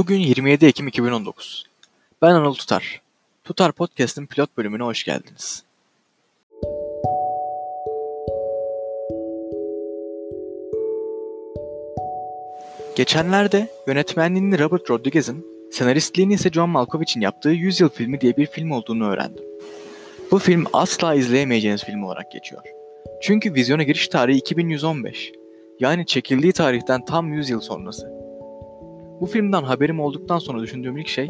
Bugün 27 Ekim 2019. Ben Anıl Tutar. Tutar Podcast'ın pilot bölümüne hoş geldiniz. Geçenlerde yönetmenliğini Robert Rodriguez'in, senaristliğini ise John Malkovich'in yaptığı 100 Yıl Filmi diye bir film olduğunu öğrendim. Bu film asla izleyemeyeceğiniz film olarak geçiyor. Çünkü vizyona giriş tarihi 2115. Yani çekildiği tarihten tam 100 yıl sonrası. Bu filmden haberim olduktan sonra düşündüğüm ilk şey,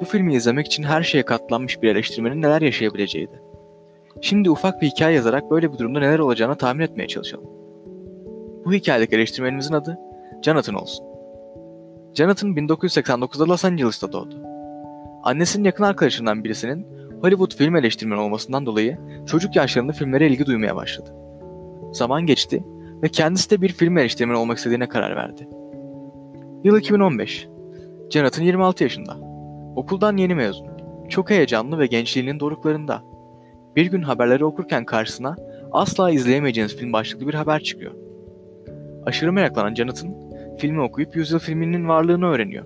bu filmi izlemek için her şeye katlanmış bir eleştirmenin neler yaşayabileceğiydi. Şimdi ufak bir hikaye yazarak böyle bir durumda neler olacağını tahmin etmeye çalışalım. Bu hikayedeki eleştirmenimizin adı Jonathan olsun. Jonathan 1989'da Los Angeles'ta doğdu. Annesinin yakın arkadaşından birisinin Hollywood film eleştirmeni olmasından dolayı çocuk yaşlarında filmlere ilgi duymaya başladı. Zaman geçti ve kendisi de bir film eleştirmeni olmak istediğine karar verdi. Yıl 2015. Jonathan 26 yaşında. Okuldan yeni mezun. Çok heyecanlı ve gençliğinin doruklarında. Bir gün haberleri okurken karşısına asla izleyemeyeceğiniz film başlıklı bir haber çıkıyor. Aşırı meraklanan Jonathan, filmi okuyup yüzyıl filminin varlığını öğreniyor.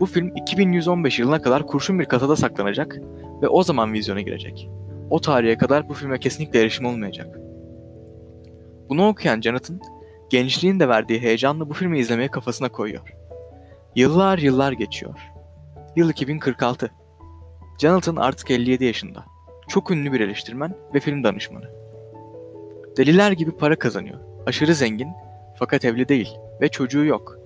Bu film 2115 yılına kadar kurşun bir kasada saklanacak ve o zaman vizyona girecek. O tarihe kadar bu filme kesinlikle erişim olmayacak. Bunu okuyan Jonathan, gençliğin de verdiği heyecanla bu filmi izlemeye kafasına koyuyor. Yıllar yıllar geçiyor. Yıl 2046. Jonathan artık 57 yaşında. Çok ünlü bir eleştirmen ve film danışmanı. Deliler gibi para kazanıyor. Aşırı zengin fakat evli değil ve çocuğu yok.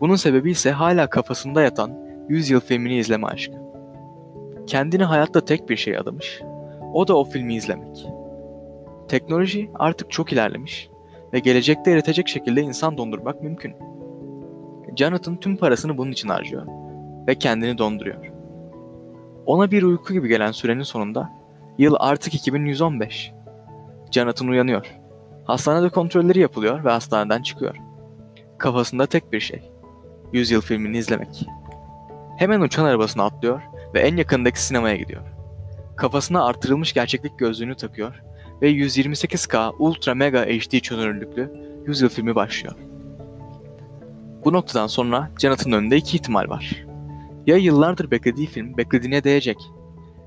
Bunun sebebi ise hala kafasında yatan 100 yıl filmini izleme aşkı. Kendini hayatta tek bir şey adamış. O da o filmi izlemek. Teknoloji artık çok ilerlemiş ve gelecekte eritecek şekilde insan dondurmak mümkün. Jonathan tüm parasını bunun için harcıyor ve kendini donduruyor. Ona bir uyku gibi gelen sürenin sonunda yıl artık 2115. Jonathan uyanıyor. Hastanede kontrolleri yapılıyor ve hastaneden çıkıyor. Kafasında tek bir şey. 100 yıl filmini izlemek. Hemen uçan arabasına atlıyor ve en yakındaki sinemaya gidiyor. Kafasına artırılmış gerçeklik gözlüğünü takıyor ve 128K Ultra Mega HD çözünürlüklü 100 yıl filmi başlıyor. Bu noktadan sonra Jonathan'ın önünde iki ihtimal var. Ya yıllardır beklediği film beklediğine değecek.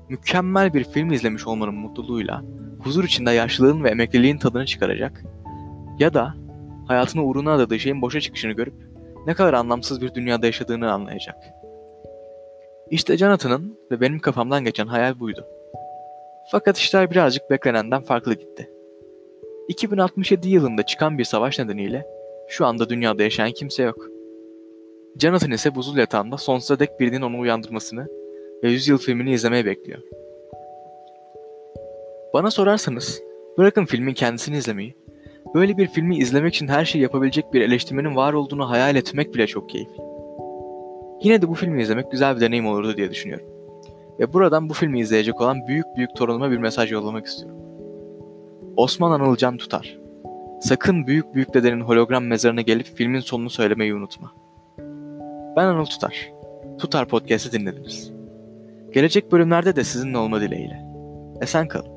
Mükemmel bir film izlemiş olmanın mutluluğuyla huzur içinde yaşlılığın ve emekliliğin tadını çıkaracak. Ya da hayatını uğruna adadığı şeyin boşa çıkışını görüp ne kadar anlamsız bir dünyada yaşadığını anlayacak. İşte Jonathan'ın ve benim kafamdan geçen hayal buydu. Fakat işler birazcık beklenenden farklı gitti. 2067 yılında çıkan bir savaş nedeniyle şu anda dünyada yaşayan kimse yok. Jonathan ise buzul yatağında sonsuza dek birinin onu uyandırmasını ve 100 yıl filmini izlemeye bekliyor. Bana sorarsanız, bırakın filmin kendisini izlemeyi, böyle bir filmi izlemek için her şeyi yapabilecek bir eleştirmenin var olduğunu hayal etmek bile çok keyifli. Yine de bu filmi izlemek güzel bir deneyim olurdu diye düşünüyorum. Ve buradan bu filmi izleyecek olan büyük büyük torunuma bir mesaj yollamak istiyorum. Osman Anılcan Tutar. Sakın büyük büyük dedenin hologram mezarına gelip filmin sonunu söylemeyi unutma. Ben Anıl Tutar. Tutar Podcast'ı dinlediniz. Gelecek bölümlerde de sizinle olma dileğiyle. Esen kalın.